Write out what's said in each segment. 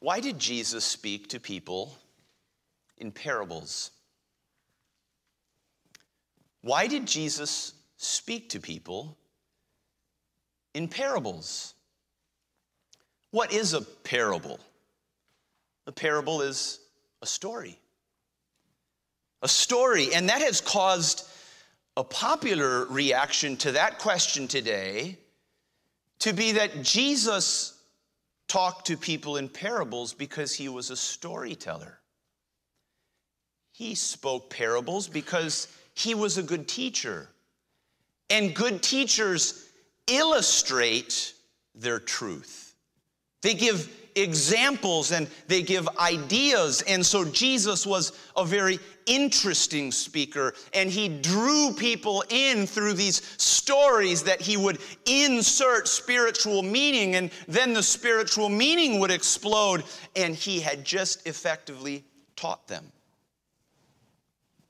Why did Jesus speak to people in parables? Why did Jesus speak to people in parables? What is a parable? A parable is a story. A story, and that has caused a popular reaction to that question today to be that Jesus talked to people in parables because he was a storyteller. He spoke parables because he was a good teacher. And good teachers illustrate their truth. They give examples and they give ideas. And so Jesus was a very interesting speaker and he drew people in through these stories that he would insert spiritual meaning and then the spiritual meaning would explode and he had just effectively taught them.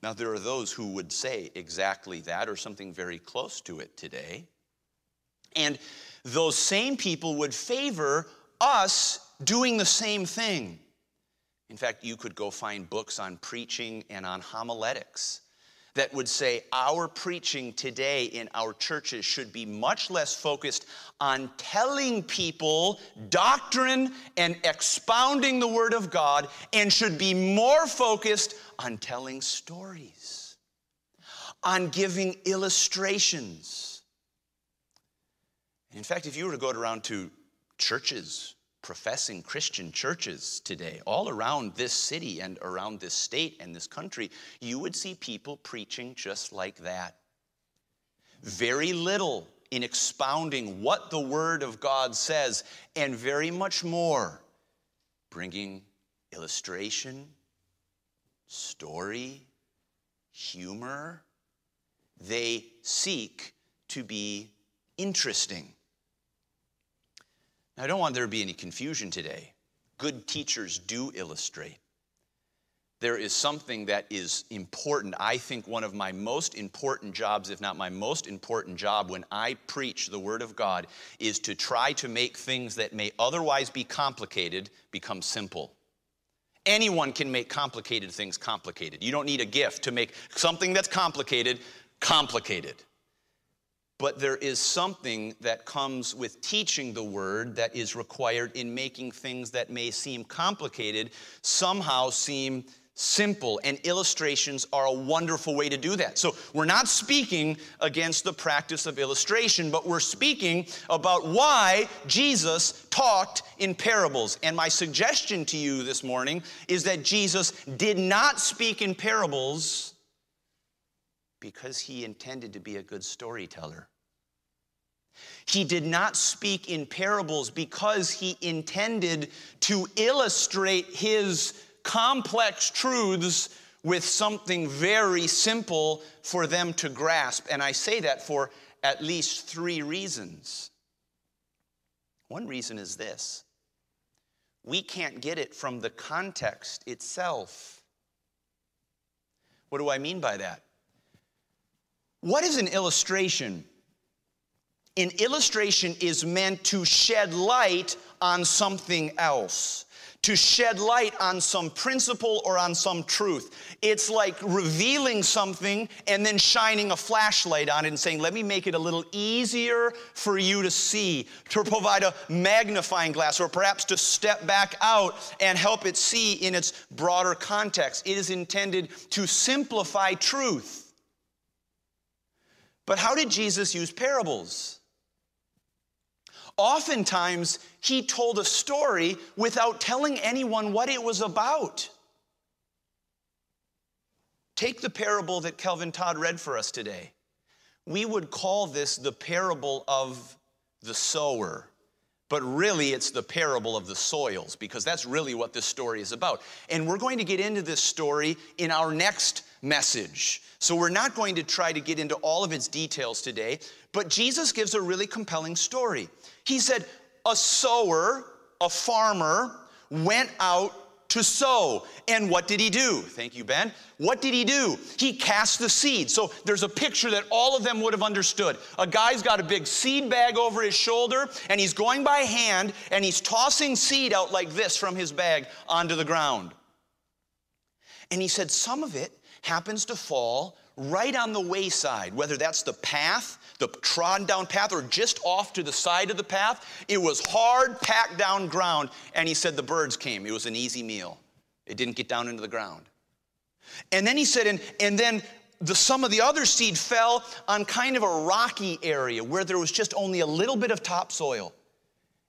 Now, there are those who would say exactly that or something very close to it today. And those same people would favor us doing the same thing. In fact, you could go find books on preaching and on homiletics that would say our preaching today in our churches should be much less focused on telling people doctrine and expounding the Word of God and should be more focused on telling stories, on giving illustrations. In fact, if you were to go around to churches professing Christian churches today, all around this city and around this state and this country, you would see people preaching just like that. Very little in expounding what the Word of God says, and very much more bringing illustration, story, humor. They seek to be interesting. Now, I don't want there to be any confusion today. Good teachers do illustrate. There is something that is important. I think one of my most important jobs, if not my most important job, when I preach the Word of God, is to try to make things that may otherwise be complicated become simple. Anyone can make complicated things complicated. You don't need a gift to make something that's complicated complicated. But there is something that comes with teaching the word that is required in making things that may seem complicated somehow seem simple. And illustrations are a wonderful way to do that. So we're not speaking against the practice of illustration, but we're speaking about why Jesus talked in parables. And my suggestion to you this morning is that Jesus did not speak in parables because he intended to be a good storyteller. He did not speak in parables because he intended to illustrate his complex truths with something very simple for them to grasp. And I say that for at least three reasons. One reason is this we can't get it from the context itself. What do I mean by that? What is an illustration? An illustration is meant to shed light on something else, to shed light on some principle or on some truth. It's like revealing something and then shining a flashlight on it and saying, let me make it a little easier for you to see, to provide a magnifying glass, or perhaps to step back out and help it see in its broader context. It is intended to simplify truth. But how did Jesus use parables? Oftentimes, he told a story without telling anyone what it was about. Take the parable that Kelvin Todd read for us today. We would call this the parable of the sower, but really it's the parable of the soils because that's really what this story is about. And we're going to get into this story in our next message. So we're not going to try to get into all of its details today, but Jesus gives a really compelling story. He said, A sower, a farmer, went out to sow. And what did he do? Thank you, Ben. What did he do? He cast the seed. So there's a picture that all of them would have understood. A guy's got a big seed bag over his shoulder, and he's going by hand, and he's tossing seed out like this from his bag onto the ground. And he said, Some of it happens to fall right on the wayside, whether that's the path, the trodden down path, or just off to the side of the path. It was hard, packed down ground. And he said the birds came. It was an easy meal. It didn't get down into the ground. And then he said, and, and then the, some of the other seed fell on kind of a rocky area where there was just only a little bit of topsoil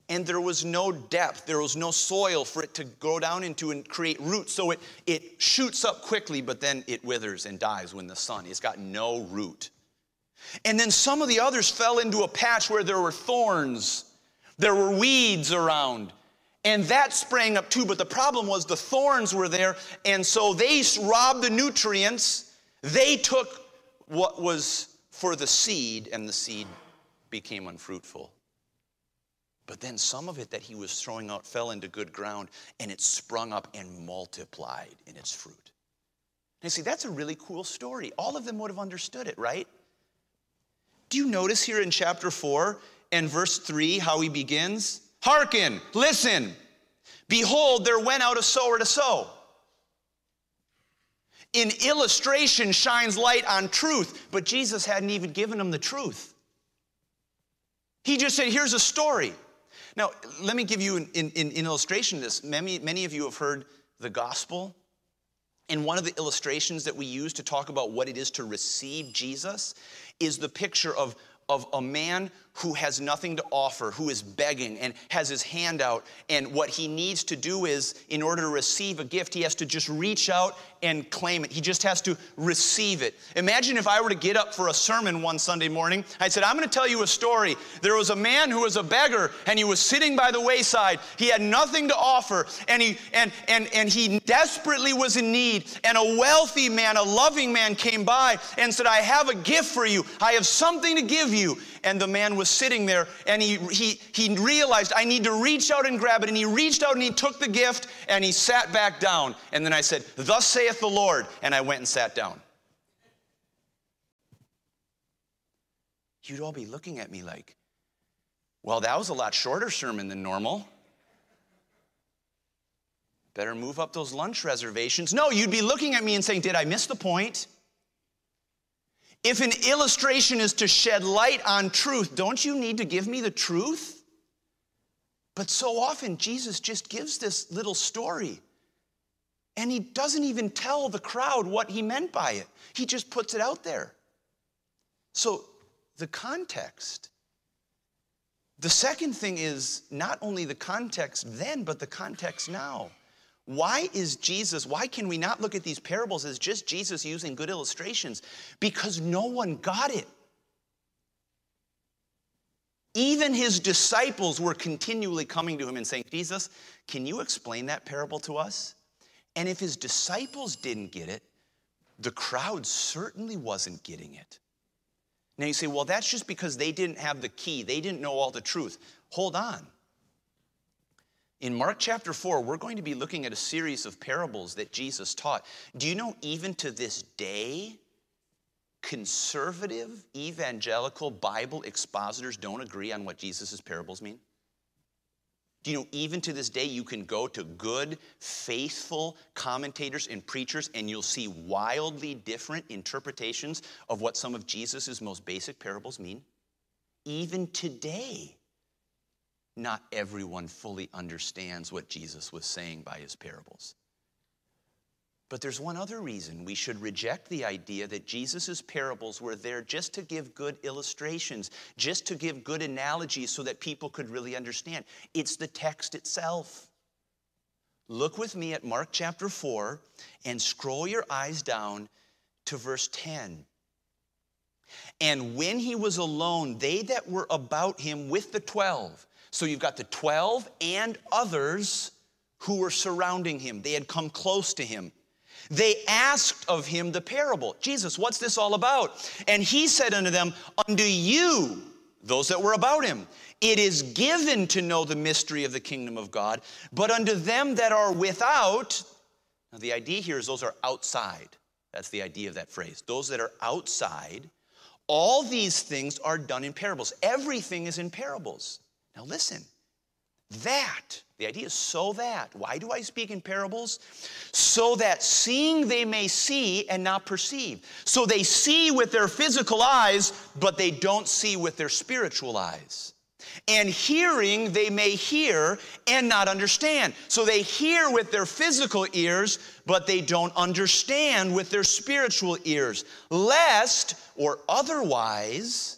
and there was no depth, there was no soil for it to go down into and create roots. So it, it shoots up quickly, but then it withers and dies when the sun. It's got no root. And then some of the others fell into a patch where there were thorns, there were weeds around. And that sprang up too, but the problem was the thorns were there, and so they robbed the nutrients. They took what was for the seed, and the seed became unfruitful. But then some of it that he was throwing out fell into good ground and it sprung up and multiplied in its fruit. And see, that's a really cool story. All of them would have understood it, right? Do you notice here in chapter 4 and verse 3 how he begins? Hearken, listen. Behold, there went out a sower to sow. In illustration shines light on truth, but Jesus hadn't even given them the truth. He just said, Here's a story. Now, let me give you an, an, an illustration of this. Many, many of you have heard the gospel. And one of the illustrations that we use to talk about what it is to receive Jesus is the picture of, of a man who has nothing to offer, who is begging and has his hand out. And what he needs to do is, in order to receive a gift, he has to just reach out and claim it. He just has to receive it. Imagine if I were to get up for a sermon one Sunday morning. I said, I'm going to tell you a story. There was a man who was a beggar and he was sitting by the wayside. He had nothing to offer and he and and and he desperately was in need. And a wealthy man, a loving man came by and said, "I have a gift for you. I have something to give you." And the man was sitting there and he, he, he realized, I need to reach out and grab it. And he reached out and he took the gift and he sat back down. And then I said, Thus saith the Lord. And I went and sat down. You'd all be looking at me like, well, that was a lot shorter sermon than normal. Better move up those lunch reservations. No, you'd be looking at me and saying, Did I miss the point? If an illustration is to shed light on truth, don't you need to give me the truth? But so often, Jesus just gives this little story. And he doesn't even tell the crowd what he meant by it, he just puts it out there. So, the context. The second thing is not only the context then, but the context now. Why is Jesus, why can we not look at these parables as just Jesus using good illustrations? Because no one got it. Even his disciples were continually coming to him and saying, Jesus, can you explain that parable to us? And if his disciples didn't get it, the crowd certainly wasn't getting it. Now you say, well, that's just because they didn't have the key, they didn't know all the truth. Hold on. In Mark chapter 4, we're going to be looking at a series of parables that Jesus taught. Do you know, even to this day, conservative evangelical Bible expositors don't agree on what Jesus' parables mean? Do you know, even to this day, you can go to good, faithful commentators and preachers, and you'll see wildly different interpretations of what some of Jesus' most basic parables mean? Even today not everyone fully understands what Jesus was saying by his parables. But there's one other reason we should reject the idea that Jesus' parables were there just to give good illustrations, just to give good analogies so that people could really understand. It's the text itself. Look with me at Mark chapter 4 and scroll your eyes down to verse 10. And when he was alone, they that were about him with the twelve, so you've got the 12 and others who were surrounding him. They had come close to him. They asked of him the parable Jesus, what's this all about? And he said unto them, Unto you those that were about him. It is given to know the mystery of the kingdom of God, but unto them that are without, now the idea here is those are outside. That's the idea of that phrase. Those that are outside, all these things are done in parables. Everything is in parables. Now listen, that, the idea is so that. Why do I speak in parables? So that seeing they may see and not perceive. So they see with their physical eyes, but they don't see with their spiritual eyes. And hearing they may hear and not understand. So they hear with their physical ears, but they don't understand with their spiritual ears, lest or otherwise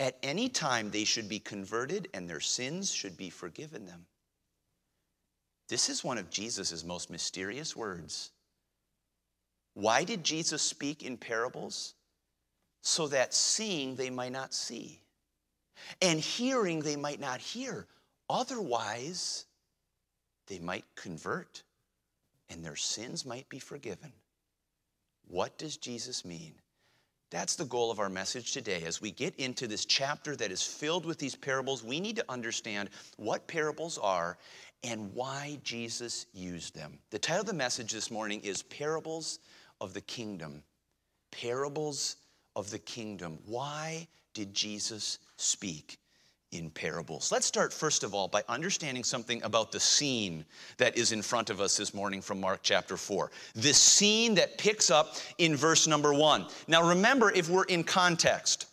at any time they should be converted and their sins should be forgiven them. This is one of Jesus' most mysterious words. Why did Jesus speak in parables? So that seeing they might not see, and hearing they might not hear. Otherwise, they might convert and their sins might be forgiven. What does Jesus mean? That's the goal of our message today. As we get into this chapter that is filled with these parables, we need to understand what parables are and why Jesus used them. The title of the message this morning is Parables of the Kingdom. Parables of the Kingdom. Why did Jesus speak? In parables. Let's start, first of all, by understanding something about the scene that is in front of us this morning from Mark chapter 4. This scene that picks up in verse number 1. Now, remember, if we're in context,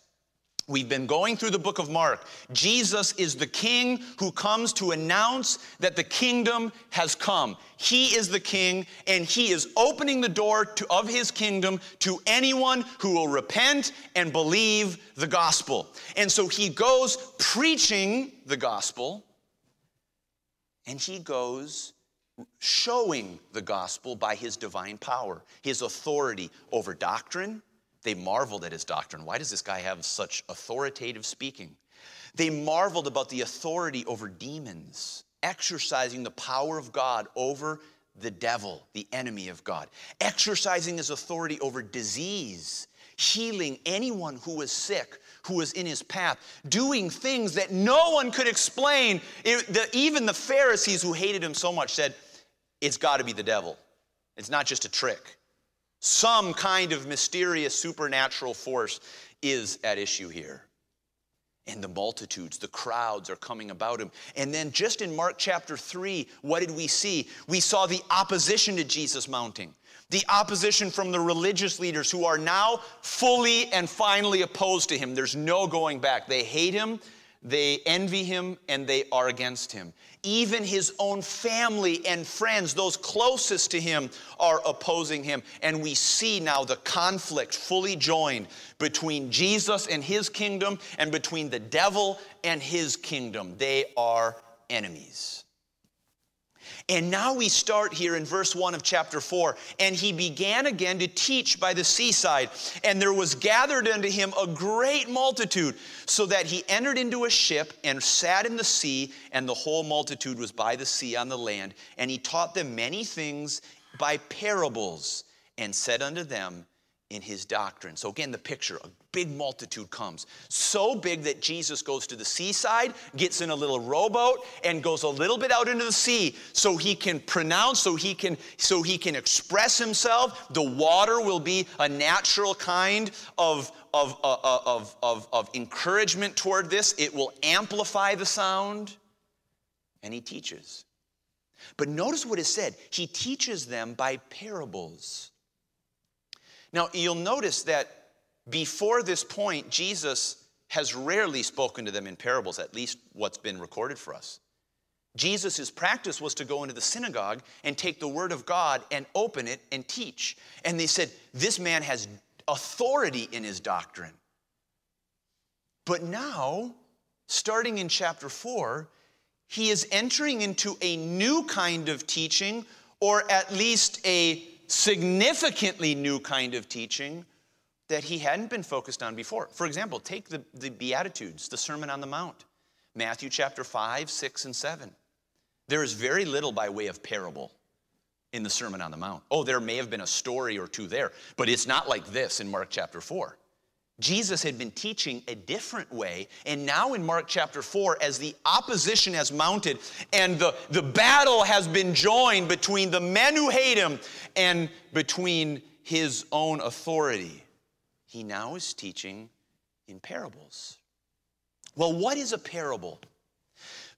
We've been going through the book of Mark. Jesus is the king who comes to announce that the kingdom has come. He is the king, and he is opening the door to, of his kingdom to anyone who will repent and believe the gospel. And so he goes preaching the gospel, and he goes showing the gospel by his divine power, his authority over doctrine they marveled at his doctrine. Why does this guy have such authoritative speaking? They marveled about the authority over demons, exercising the power of God over the devil, the enemy of God, exercising his authority over disease, healing anyone who was sick, who was in his path, doing things that no one could explain. It, the, even the Pharisees who hated him so much said, It's got to be the devil. It's not just a trick. Some kind of mysterious supernatural force is at issue here. And the multitudes, the crowds are coming about him. And then, just in Mark chapter 3, what did we see? We saw the opposition to Jesus mounting. The opposition from the religious leaders who are now fully and finally opposed to him. There's no going back. They hate him, they envy him, and they are against him. Even his own family and friends, those closest to him, are opposing him. And we see now the conflict fully joined between Jesus and his kingdom and between the devil and his kingdom. They are enemies. And now we start here in verse 1 of chapter 4. And he began again to teach by the seaside, and there was gathered unto him a great multitude, so that he entered into a ship and sat in the sea, and the whole multitude was by the sea on the land. And he taught them many things by parables, and said unto them, in his doctrine. So, again, the picture a big multitude comes. So big that Jesus goes to the seaside, gets in a little rowboat, and goes a little bit out into the sea so he can pronounce, so he can, so he can express himself. The water will be a natural kind of, of, uh, uh, of, of, of encouragement toward this, it will amplify the sound. And he teaches. But notice what is said. He teaches them by parables. Now, you'll notice that before this point, Jesus has rarely spoken to them in parables, at least what's been recorded for us. Jesus' practice was to go into the synagogue and take the word of God and open it and teach. And they said, This man has authority in his doctrine. But now, starting in chapter 4, he is entering into a new kind of teaching, or at least a significantly new kind of teaching that he hadn't been focused on before. For example, take the, the Beatitudes, the Sermon on the Mount, Matthew chapter 5, 6, and 7. There is very little by way of parable in the Sermon on the Mount. Oh, there may have been a story or two there, but it's not like this in Mark chapter 4. Jesus had been teaching a different way. And now in Mark chapter 4, as the opposition has mounted and the, the battle has been joined between the men who hate him and between his own authority, he now is teaching in parables. Well, what is a parable?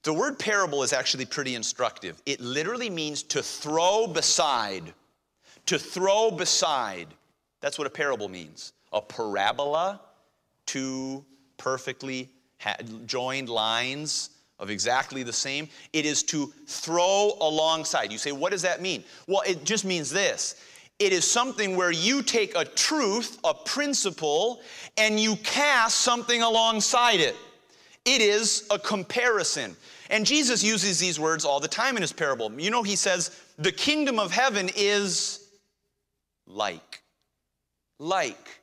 The word parable is actually pretty instructive. It literally means to throw beside. To throw beside. That's what a parable means. A parabola, two perfectly joined lines of exactly the same. It is to throw alongside. You say, what does that mean? Well, it just means this it is something where you take a truth, a principle, and you cast something alongside it. It is a comparison. And Jesus uses these words all the time in his parable. You know, he says, the kingdom of heaven is like. Like.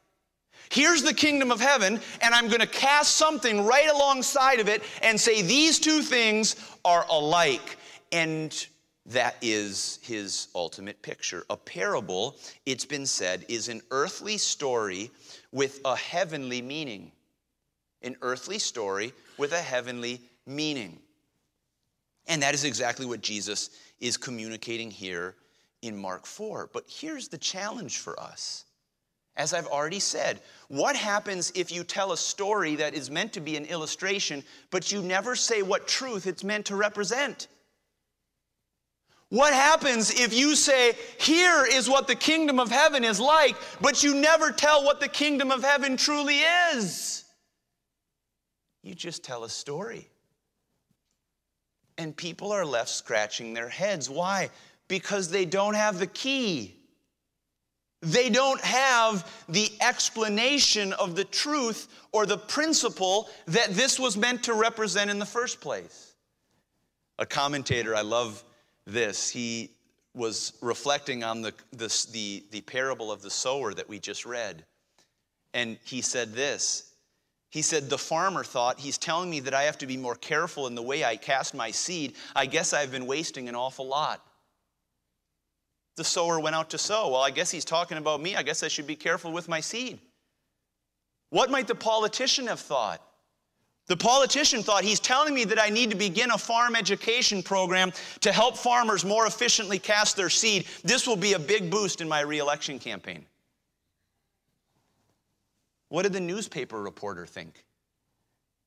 Here's the kingdom of heaven, and I'm going to cast something right alongside of it and say these two things are alike. And that is his ultimate picture. A parable, it's been said, is an earthly story with a heavenly meaning. An earthly story with a heavenly meaning. And that is exactly what Jesus is communicating here in Mark 4. But here's the challenge for us. As I've already said, what happens if you tell a story that is meant to be an illustration, but you never say what truth it's meant to represent? What happens if you say, Here is what the kingdom of heaven is like, but you never tell what the kingdom of heaven truly is? You just tell a story. And people are left scratching their heads. Why? Because they don't have the key. They don't have the explanation of the truth or the principle that this was meant to represent in the first place. A commentator, I love this, he was reflecting on the, the, the, the parable of the sower that we just read. And he said this he said, The farmer thought, He's telling me that I have to be more careful in the way I cast my seed. I guess I've been wasting an awful lot. The sower went out to sow. Well, I guess he's talking about me. I guess I should be careful with my seed. What might the politician have thought? The politician thought he's telling me that I need to begin a farm education program to help farmers more efficiently cast their seed. This will be a big boost in my reelection campaign. What did the newspaper reporter think?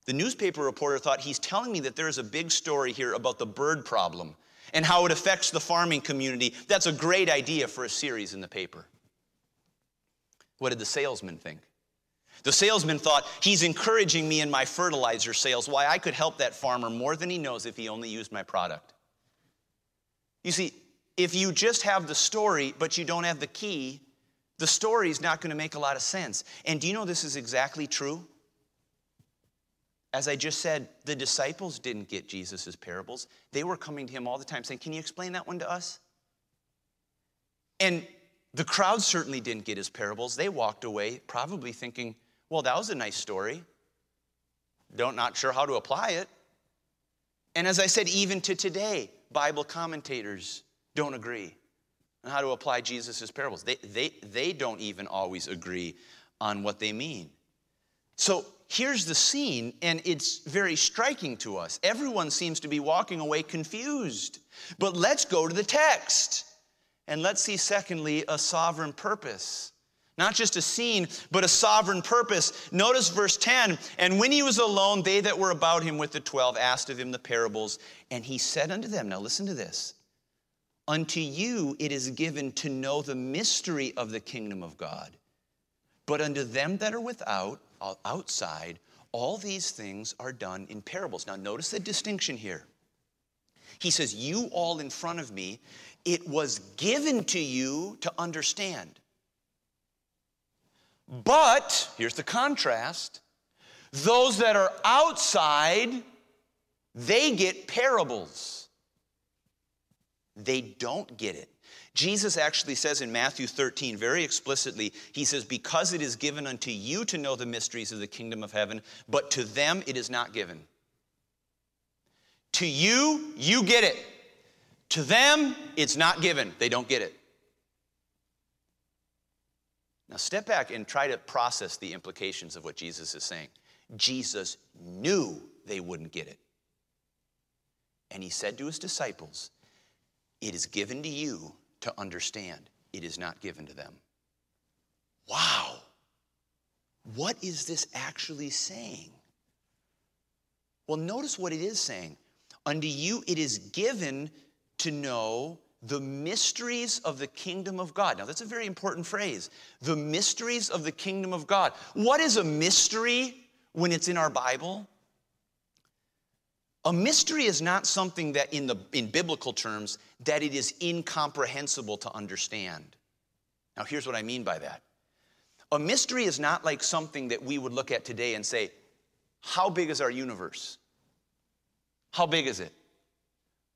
The newspaper reporter thought he's telling me that there is a big story here about the bird problem and how it affects the farming community. That's a great idea for a series in the paper. What did the salesman think? The salesman thought, he's encouraging me in my fertilizer sales. Why, I could help that farmer more than he knows if he only used my product. You see, if you just have the story, but you don't have the key, the story is not going to make a lot of sense. And do you know this is exactly true? As I just said, the disciples didn't get Jesus' parables. They were coming to him all the time saying, Can you explain that one to us? And the crowd certainly didn't get his parables. They walked away probably thinking, Well, that was a nice story. Don't not sure how to apply it. And as I said, even to today, Bible commentators don't agree on how to apply Jesus' parables. They, they, they don't even always agree on what they mean. So here's the scene, and it's very striking to us. Everyone seems to be walking away confused. But let's go to the text. And let's see, secondly, a sovereign purpose. Not just a scene, but a sovereign purpose. Notice verse 10 And when he was alone, they that were about him with the twelve asked of him the parables. And he said unto them, Now listen to this. Unto you it is given to know the mystery of the kingdom of God. But unto them that are without, outside, all these things are done in parables. Now, notice the distinction here. He says, You all in front of me, it was given to you to understand. But, here's the contrast those that are outside, they get parables they don't get it. Jesus actually says in Matthew 13 very explicitly, He says, Because it is given unto you to know the mysteries of the kingdom of heaven, but to them it is not given. To you, you get it. To them, it's not given. They don't get it. Now, step back and try to process the implications of what Jesus is saying. Jesus knew they wouldn't get it. And he said to his disciples, It is given to you to understand, it is not given to them. Wow. What is this actually saying? Well, notice what it is saying. Unto you it is given to know the mysteries of the kingdom of God. Now, that's a very important phrase. The mysteries of the kingdom of God. What is a mystery when it's in our Bible? A mystery is not something that, in, the, in biblical terms, that it is incomprehensible to understand. Now, here's what I mean by that. A mystery is not like something that we would look at today and say, How big is our universe? How big is it?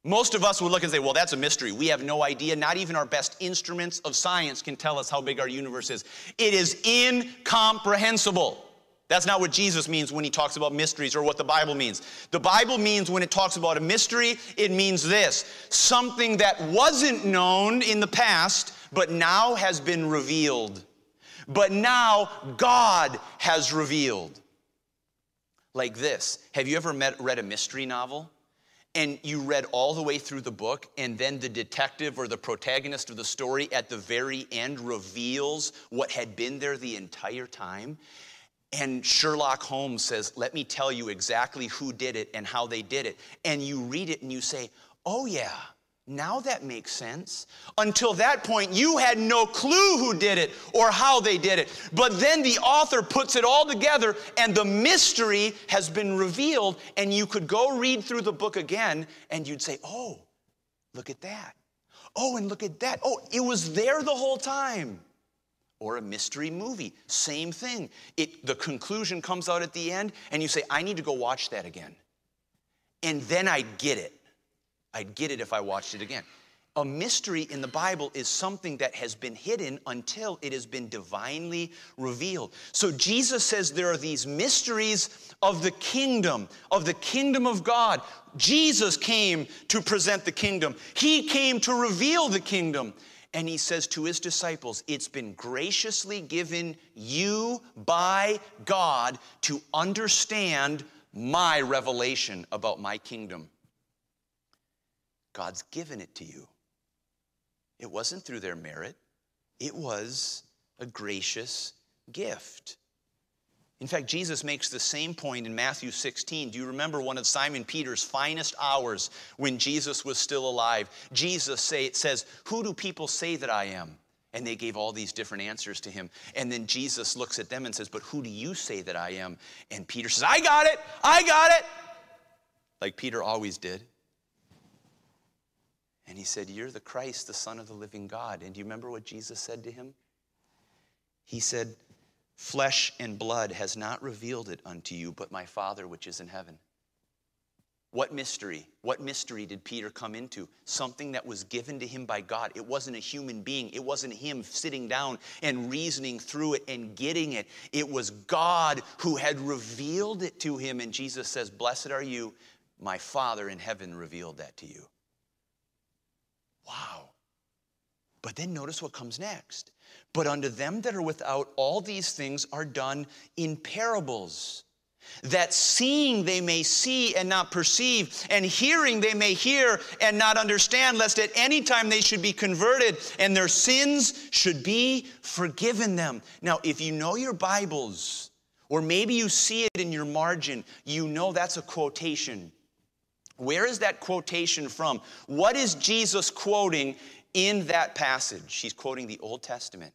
Most of us would look and say, well, that's a mystery. We have no idea. Not even our best instruments of science can tell us how big our universe is. It is incomprehensible. That's not what Jesus means when he talks about mysteries or what the Bible means. The Bible means when it talks about a mystery, it means this something that wasn't known in the past, but now has been revealed. But now God has revealed. Like this Have you ever met, read a mystery novel? and you read all the way through the book, and then the detective or the protagonist of the story at the very end reveals what had been there the entire time. And Sherlock Holmes says, Let me tell you exactly who did it and how they did it. And you read it and you say, Oh, yeah, now that makes sense. Until that point, you had no clue who did it or how they did it. But then the author puts it all together and the mystery has been revealed, and you could go read through the book again and you'd say, Oh, look at that. Oh, and look at that. Oh, it was there the whole time. Or a mystery movie, same thing. It, the conclusion comes out at the end, and you say, I need to go watch that again. And then I get it. I'd get it if I watched it again. A mystery in the Bible is something that has been hidden until it has been divinely revealed. So Jesus says there are these mysteries of the kingdom, of the kingdom of God. Jesus came to present the kingdom, He came to reveal the kingdom. And he says to his disciples, It's been graciously given you by God to understand my revelation about my kingdom. God's given it to you. It wasn't through their merit, it was a gracious gift. In fact, Jesus makes the same point in Matthew 16. Do you remember one of Simon Peter's finest hours when Jesus was still alive? Jesus say, it says, Who do people say that I am? And they gave all these different answers to him. And then Jesus looks at them and says, But who do you say that I am? And Peter says, I got it, I got it. Like Peter always did. And he said, You're the Christ, the Son of the living God. And do you remember what Jesus said to him? He said, Flesh and blood has not revealed it unto you, but my Father which is in heaven. What mystery? What mystery did Peter come into? Something that was given to him by God. It wasn't a human being. It wasn't him sitting down and reasoning through it and getting it. It was God who had revealed it to him. And Jesus says, Blessed are you. My Father in heaven revealed that to you. Wow. But then notice what comes next. But unto them that are without, all these things are done in parables. That seeing they may see and not perceive, and hearing they may hear and not understand, lest at any time they should be converted and their sins should be forgiven them. Now, if you know your Bibles, or maybe you see it in your margin, you know that's a quotation. Where is that quotation from? What is Jesus quoting in that passage? He's quoting the Old Testament.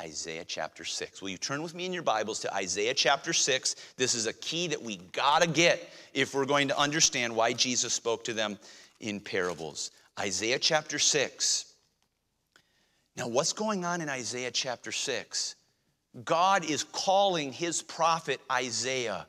Isaiah chapter 6. Will you turn with me in your Bibles to Isaiah chapter 6? This is a key that we got to get if we're going to understand why Jesus spoke to them in parables. Isaiah chapter 6. Now, what's going on in Isaiah chapter 6? God is calling his prophet Isaiah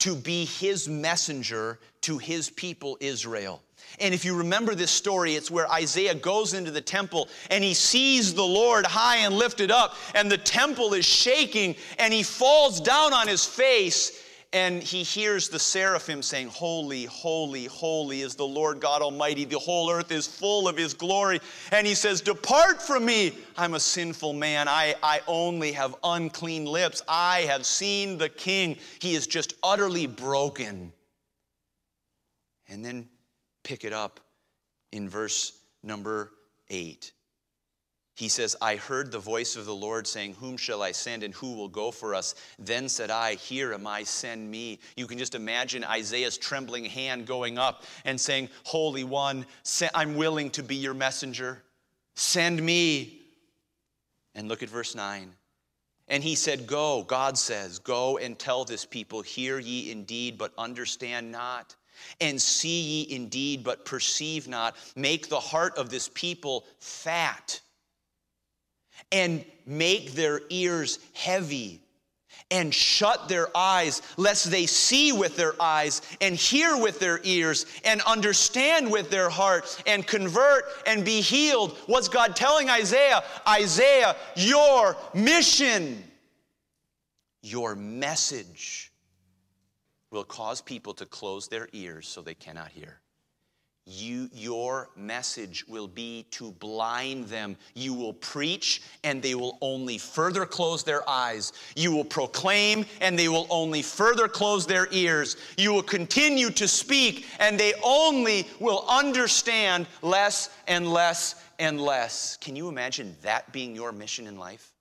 to be his messenger to his people Israel. And if you remember this story, it's where Isaiah goes into the temple and he sees the Lord high and lifted up, and the temple is shaking, and he falls down on his face. and he hears the seraphim saying, Holy, holy, holy is the Lord God Almighty. The whole earth is full of his glory. And he says, Depart from me. I'm a sinful man. I, I only have unclean lips. I have seen the king. He is just utterly broken. And then pick it up in verse number eight. He says, I heard the voice of the Lord saying, Whom shall I send and who will go for us? Then said I, Here am I, send me. You can just imagine Isaiah's trembling hand going up and saying, Holy One, I'm willing to be your messenger. Send me. And look at verse 9. And he said, Go, God says, Go and tell this people, Hear ye indeed, but understand not. And see ye indeed, but perceive not. Make the heart of this people fat and make their ears heavy and shut their eyes, lest they see with their eyes and hear with their ears and understand with their heart and convert and be healed. What's God telling Isaiah? Isaiah, your mission, your message will cause people to close their ears so they cannot hear you, your message will be to blind them. You will preach, and they will only further close their eyes. You will proclaim, and they will only further close their ears. You will continue to speak, and they only will understand less and less and less. Can you imagine that being your mission in life?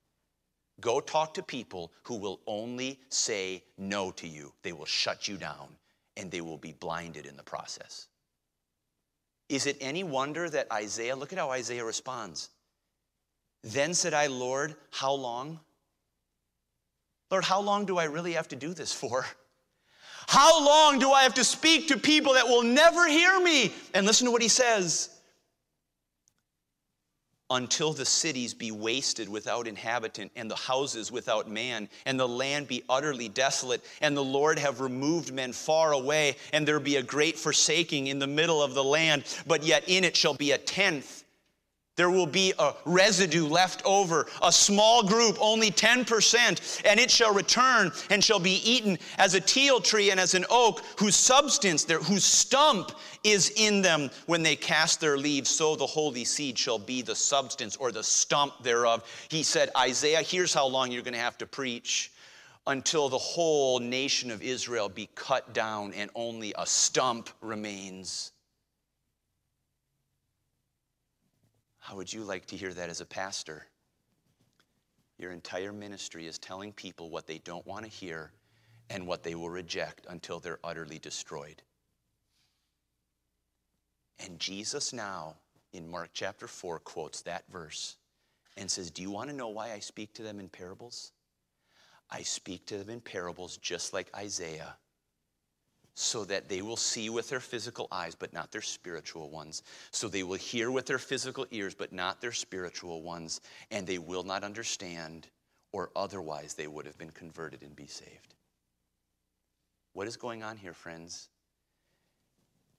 Go talk to people who will only say no to you. They will shut you down, and they will be blinded in the process. Is it any wonder that Isaiah, look at how Isaiah responds. Then said I, Lord, how long? Lord, how long do I really have to do this for? How long do I have to speak to people that will never hear me? And listen to what he says until the cities be wasted without inhabitant, and the houses without man, and the land be utterly desolate, and the Lord have removed men far away, and there be a great forsaking in the middle of the land, but yet in it shall be a tenth there will be a residue left over, a small group, only 10%, and it shall return and shall be eaten as a teil tree and as an oak, whose substance, their, whose stump is in them when they cast their leaves. So the holy seed shall be the substance or the stump thereof. He said, Isaiah, here's how long you're going to have to preach until the whole nation of Israel be cut down and only a stump remains. How would you like to hear that as a pastor? Your entire ministry is telling people what they don't want to hear and what they will reject until they're utterly destroyed. And Jesus now, in Mark chapter 4, quotes that verse and says, Do you want to know why I speak to them in parables? I speak to them in parables just like Isaiah so that they will see with their physical eyes, but not their spiritual ones. So they will hear with their physical ears, but not their spiritual ones. And they will not understand, or otherwise they would have been converted and be saved. What is going on here, friends?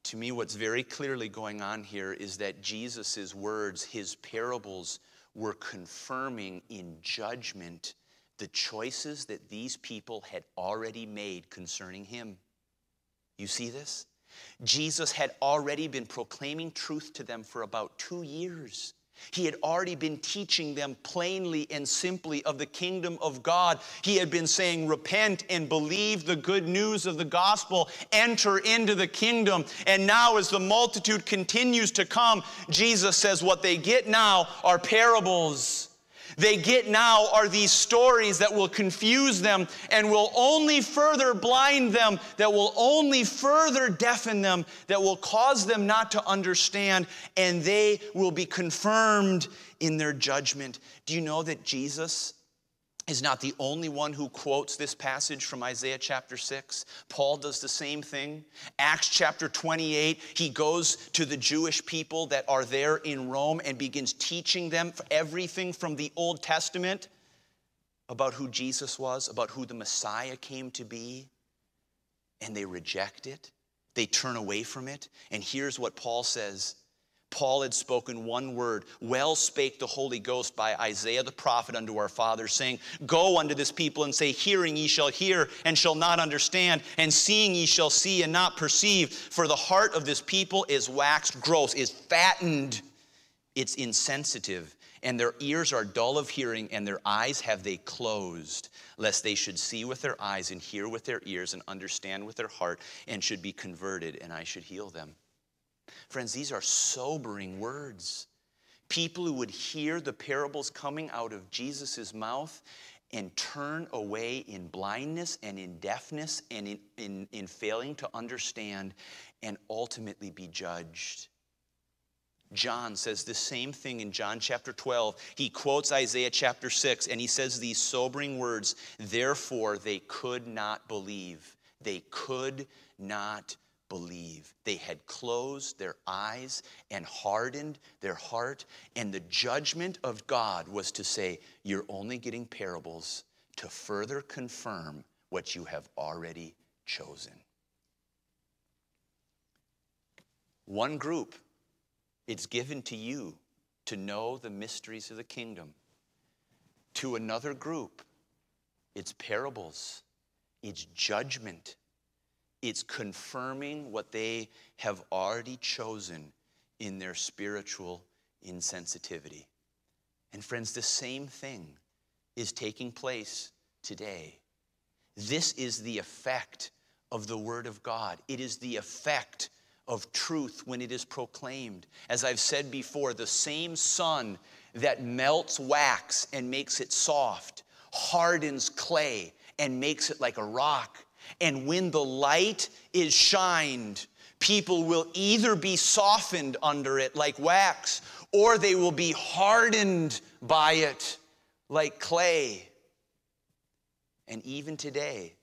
To me, what's very clearly going on here is that Jesus' words, his parables, were confirming in judgment the choices that these people had already made concerning him. You see this? Jesus had already been proclaiming truth to them for about two years. He had already been teaching them plainly and simply of the kingdom of God. He had been saying, Repent and believe the good news of the gospel, enter into the kingdom. And now, as the multitude continues to come, Jesus says, What they get now are parables they get now are these stories that will confuse them and will only further blind them, that will only further deafen them, that will cause them not to understand, and they will be confirmed in their judgment. Do you know that Jesus is not the only one who quotes this passage from Isaiah chapter 6. Paul does the same thing. Acts chapter 28, he goes to the Jewish people that are there in Rome and begins teaching them everything from the Old Testament about who Jesus was, about who the Messiah came to be. And they reject it, they turn away from it. And here's what Paul says Paul had spoken one word, well spake the Holy Ghost by Isaiah the prophet unto our fathers, saying, Go unto this people and say, Hearing ye shall hear and shall not understand, and seeing ye shall see and not perceive. For the heart of this people is waxed gross, is fattened, it's insensitive, and their ears are dull of hearing, and their eyes have they closed, lest they should see with their eyes and hear with their ears and understand with their heart, and should be converted, and I should heal them. Friends, these are sobering words. People who would hear the parables coming out of Jesus' mouth and turn away in blindness and in deafness and in, in, in failing to understand and ultimately be judged. John says the same thing in John chapter 12. He quotes Isaiah chapter 6 and he says these sobering words Therefore, they could not believe. They could not believe. They had closed their eyes and hardened their heart, and the judgment of God was to say, You're only getting parables to further confirm what you have already chosen. One group, it's given to you to know the mysteries of the kingdom. To another group, it's parables, it's judgment it's confirming what they have already chosen in their spiritual insensitivity. And friends, the same thing is taking place today. This is the effect of the Word of God. It is the effect of truth when it is proclaimed. As I've said before, the same sun that melts wax and makes it soft, hardens clay and makes it like a rock and when the light is shined, people will either be softened under it like wax, or they will be hardened by it like clay. And even today,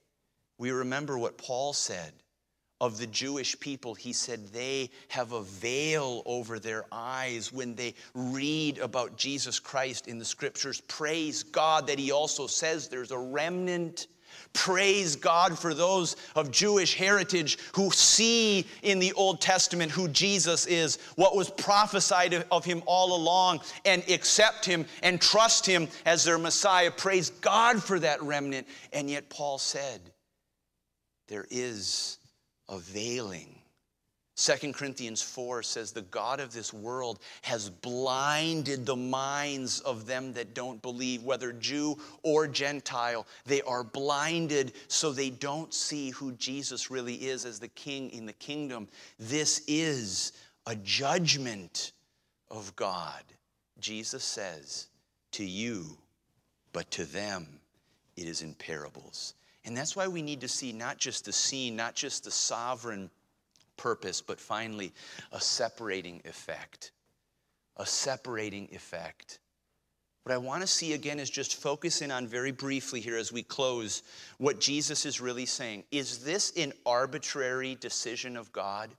we remember what Paul said of the Jewish people. He said they have a veil over their eyes when they read about Jesus Christ in the scriptures. Praise God that He also says there's a remnant Praise God for those of Jewish heritage who see in the Old Testament who Jesus is, what was prophesied of him all along, and accept him and trust him as their Messiah. Praise God for that remnant. And yet, Paul said, there is a veiling 2 Corinthians 4 says, The God of this world has blinded the minds of them that don't believe, whether Jew or Gentile. They are blinded so they don't see who Jesus really is as the king in the kingdom. This is a judgment of God. Jesus says, To you, but to them it is in parables. And that's why we need to see not just the scene, not just the sovereign purpose, but finally, a separating effect. A separating effect. What I want to see again is just focus in on very briefly here as we close what Jesus is really saying. Is this an arbitrary decision of God?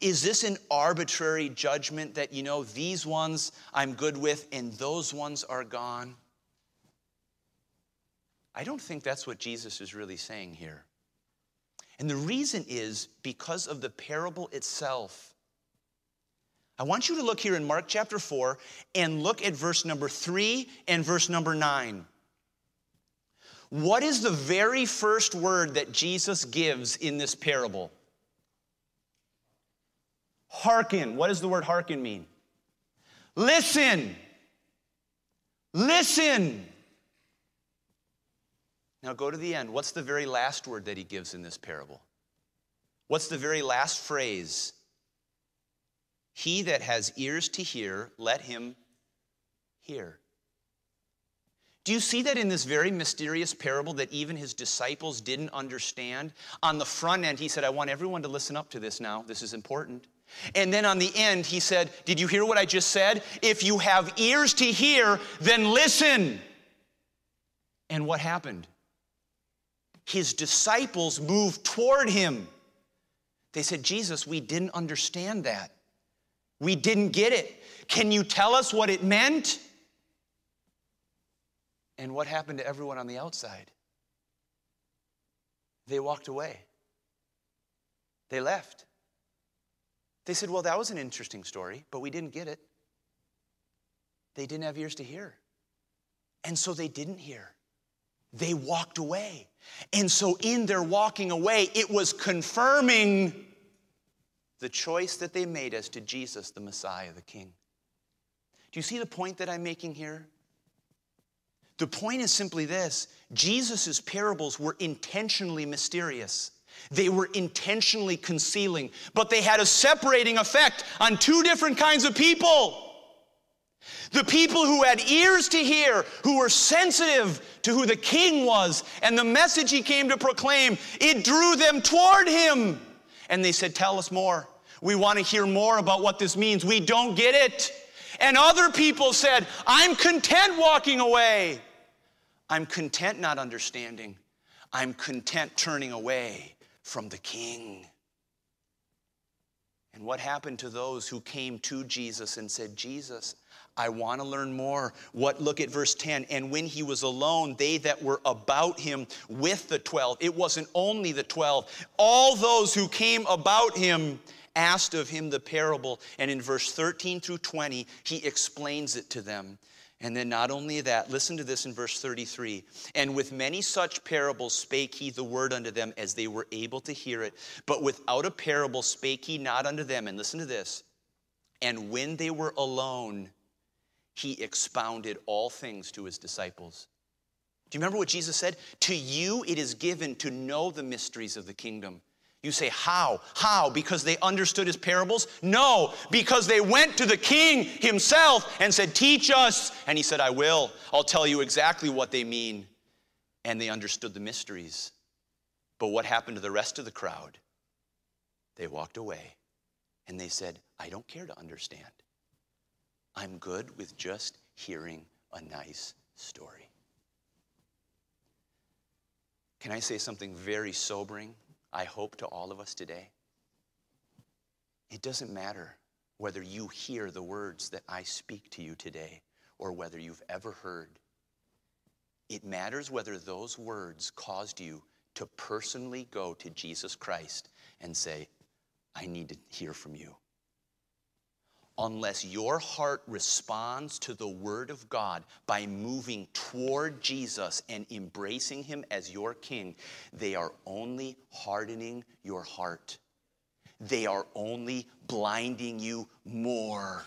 Is this an arbitrary judgment that, you know, these ones I'm good with and those ones are gone? I don't think that's what Jesus is really saying here. And the reason is because of the parable itself. I want you to look here in Mark chapter 4 and look at verse number 3 and verse number 9. What is the very first word that Jesus gives in this parable? Hearken. What does the word hearken mean? Listen. Listen. Now go to the end. What's the very last word that he gives in this parable? What's the very last phrase? He that has ears to hear, let him hear. Do you see that in this very mysterious parable that even his disciples didn't understand? On the front end, he said, I want everyone to listen up to this now. This is important. And then on the end, he said, Did you hear what I just said? If you have ears to hear, then listen. And what happened? His disciples moved toward him. They said, Jesus, we didn't understand that. We didn't get it. Can you tell us what it meant? And what happened to everyone on the outside? They walked away. They left. They said, Well, that was an interesting story, but we didn't get it. They didn't have ears to hear. And so they didn't hear. They walked away. And so, in their walking away, it was confirming the choice that they made as to Jesus, the Messiah, the King. Do you see the point that I'm making here? The point is simply this Jesus' parables were intentionally mysterious. They were intentionally concealing, but they had a separating effect on two different kinds of people. The people who had ears to hear, who were sensitive to who the king was and the message he came to proclaim, it drew them toward him. And they said, Tell us more. We want to hear more about what this means. We don't get it. And other people said, I'm content walking away. I'm content not understanding. I'm content turning away from the king. And what happened to those who came to Jesus and said, Jesus, I want to learn more. What look at verse 10. And when he was alone, they that were about him with the 12, it wasn't only the 12, all those who came about him asked of him the parable. And in verse 13 through 20, he explains it to them. And then, not only that, listen to this in verse 33 And with many such parables spake he the word unto them as they were able to hear it. But without a parable spake he not unto them. And listen to this. And when they were alone, he expounded all things to his disciples. Do you remember what Jesus said? To you it is given to know the mysteries of the kingdom. You say, How? How? Because they understood his parables? No, because they went to the king himself and said, Teach us. And he said, I will. I'll tell you exactly what they mean. And they understood the mysteries. But what happened to the rest of the crowd? They walked away and they said, I don't care to understand. I'm good with just hearing a nice story. Can I say something very sobering? I hope, to all of us today. It doesn't matter whether you hear the words that I speak to you today or whether you've ever heard. It matters whether those words caused you to personally go to Jesus Christ and say, I need to hear from you unless your heart responds to the Word of God by moving toward Jesus and embracing Him as your King, they are only hardening your heart. They are only blinding you more.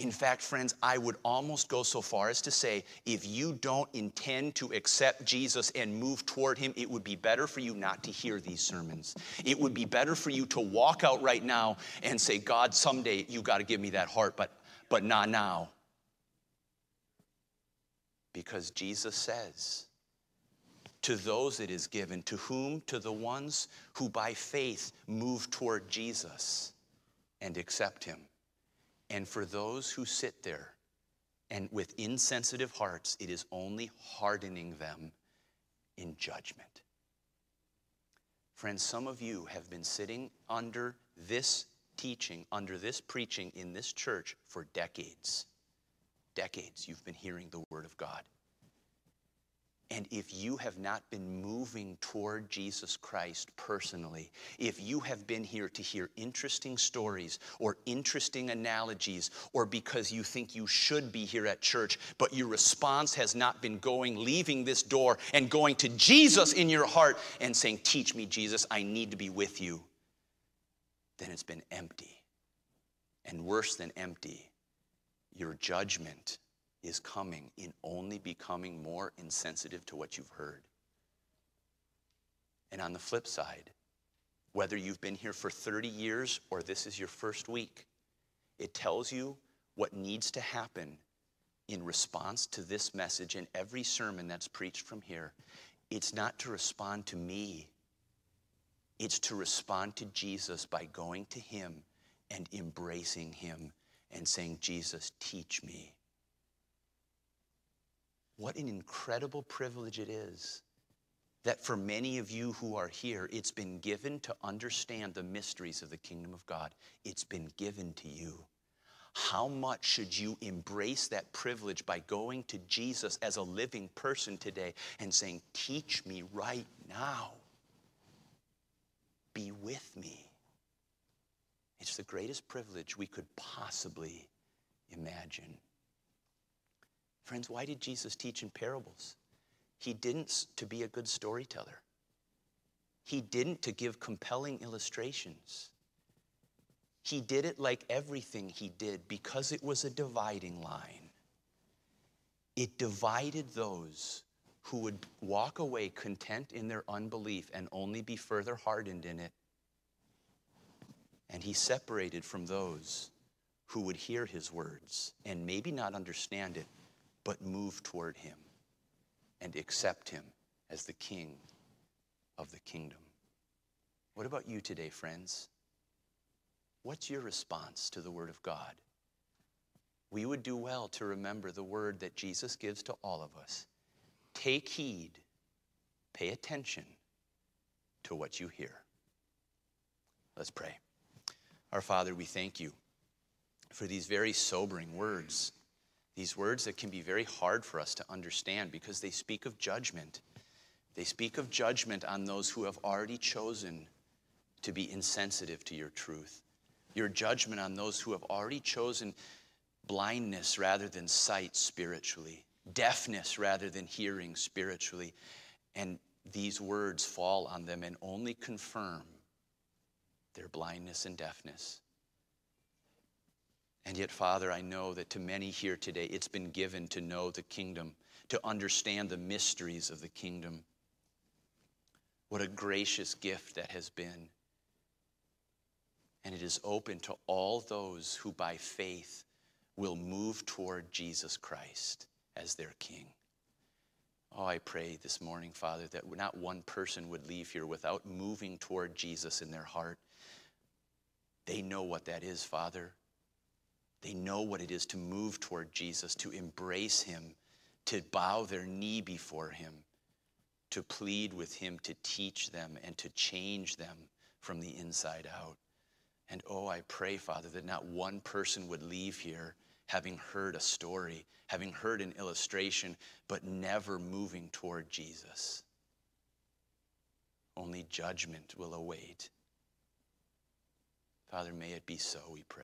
In fact, friends, I would almost go so far as to say if you don't intend to accept Jesus and move toward him, it would be better for you not to hear these sermons. It would be better for you to walk out right now and say, God, someday you got to give me that heart, but, but not now. Because Jesus says, to those it is given, to whom? To the ones who by faith move toward Jesus and accept him. And for those who sit there and with insensitive hearts, it is only hardening them in judgment. Friends, some of you have been sitting under this teaching, under this preaching in this church for decades. Decades you've been hearing the Word of God. And if you have not been moving toward Jesus Christ personally, if you have been here to hear interesting stories or interesting analogies, or because you think you should be here at church, but your response has not been going, leaving this door and going to Jesus in your heart and saying, Teach me, Jesus, I need to be with you, then it's been empty. And worse than empty, your judgment is coming in only becoming more insensitive to what you've heard. And on the flip side, whether you've been here for 30 years or this is your first week, it tells you what needs to happen in response to this message and every sermon that's preached from here. It's not to respond to me, it's to respond to Jesus by going to Him and embracing Him and saying, Jesus, teach me. What an incredible privilege it is that for many of you who are here, it's been given to understand the mysteries of the kingdom of God. It's been given to you. How much should you embrace that privilege by going to Jesus as a living person today and saying, Teach me right now? Be with me It's the greatest privilege we could possibly imagine. Friends, why did Jesus teach in parables? He didn't to be a good storyteller. He didn't to give compelling illustrations. He did it like everything he did because it was a dividing line. It divided those who would walk away content in their unbelief and only be further hardened in it. And he separated from those who would hear his words and maybe not understand it, but move toward him and accept him as the king of the kingdom. What about you today, friends? What's your response to the word of God? We would do well to remember the word that Jesus gives to all of us. Take heed, pay attention to what you hear. Let's pray. Our Father, we thank you for these very sobering words, these words that can be very hard for us to understand because they speak of judgment. They speak of judgment on those who have already chosen to be insensitive to your truth, your judgment on those who have already chosen blindness rather than sight spiritually, deafness rather than hearing spiritually. And these words fall on them and only confirm their blindness and deafness. And yet, Father, I know that to many here today, it's been given to know the kingdom, to understand the mysteries of the kingdom. What a gracious gift that has been. And it is open to all those who by faith will move toward Jesus Christ as their King. Oh, I pray this morning, Father, that not one person would leave here without moving toward Jesus in their heart they know what that is, Father. They know what it is to move toward Jesus, to embrace him, to bow their knee before him, to plead with him to teach them and to change them from the inside out. And oh, I pray, Father, that not one person would leave here having heard a story, having heard an illustration, but never moving toward Jesus. Only judgment will await. Father, may it be so, we pray.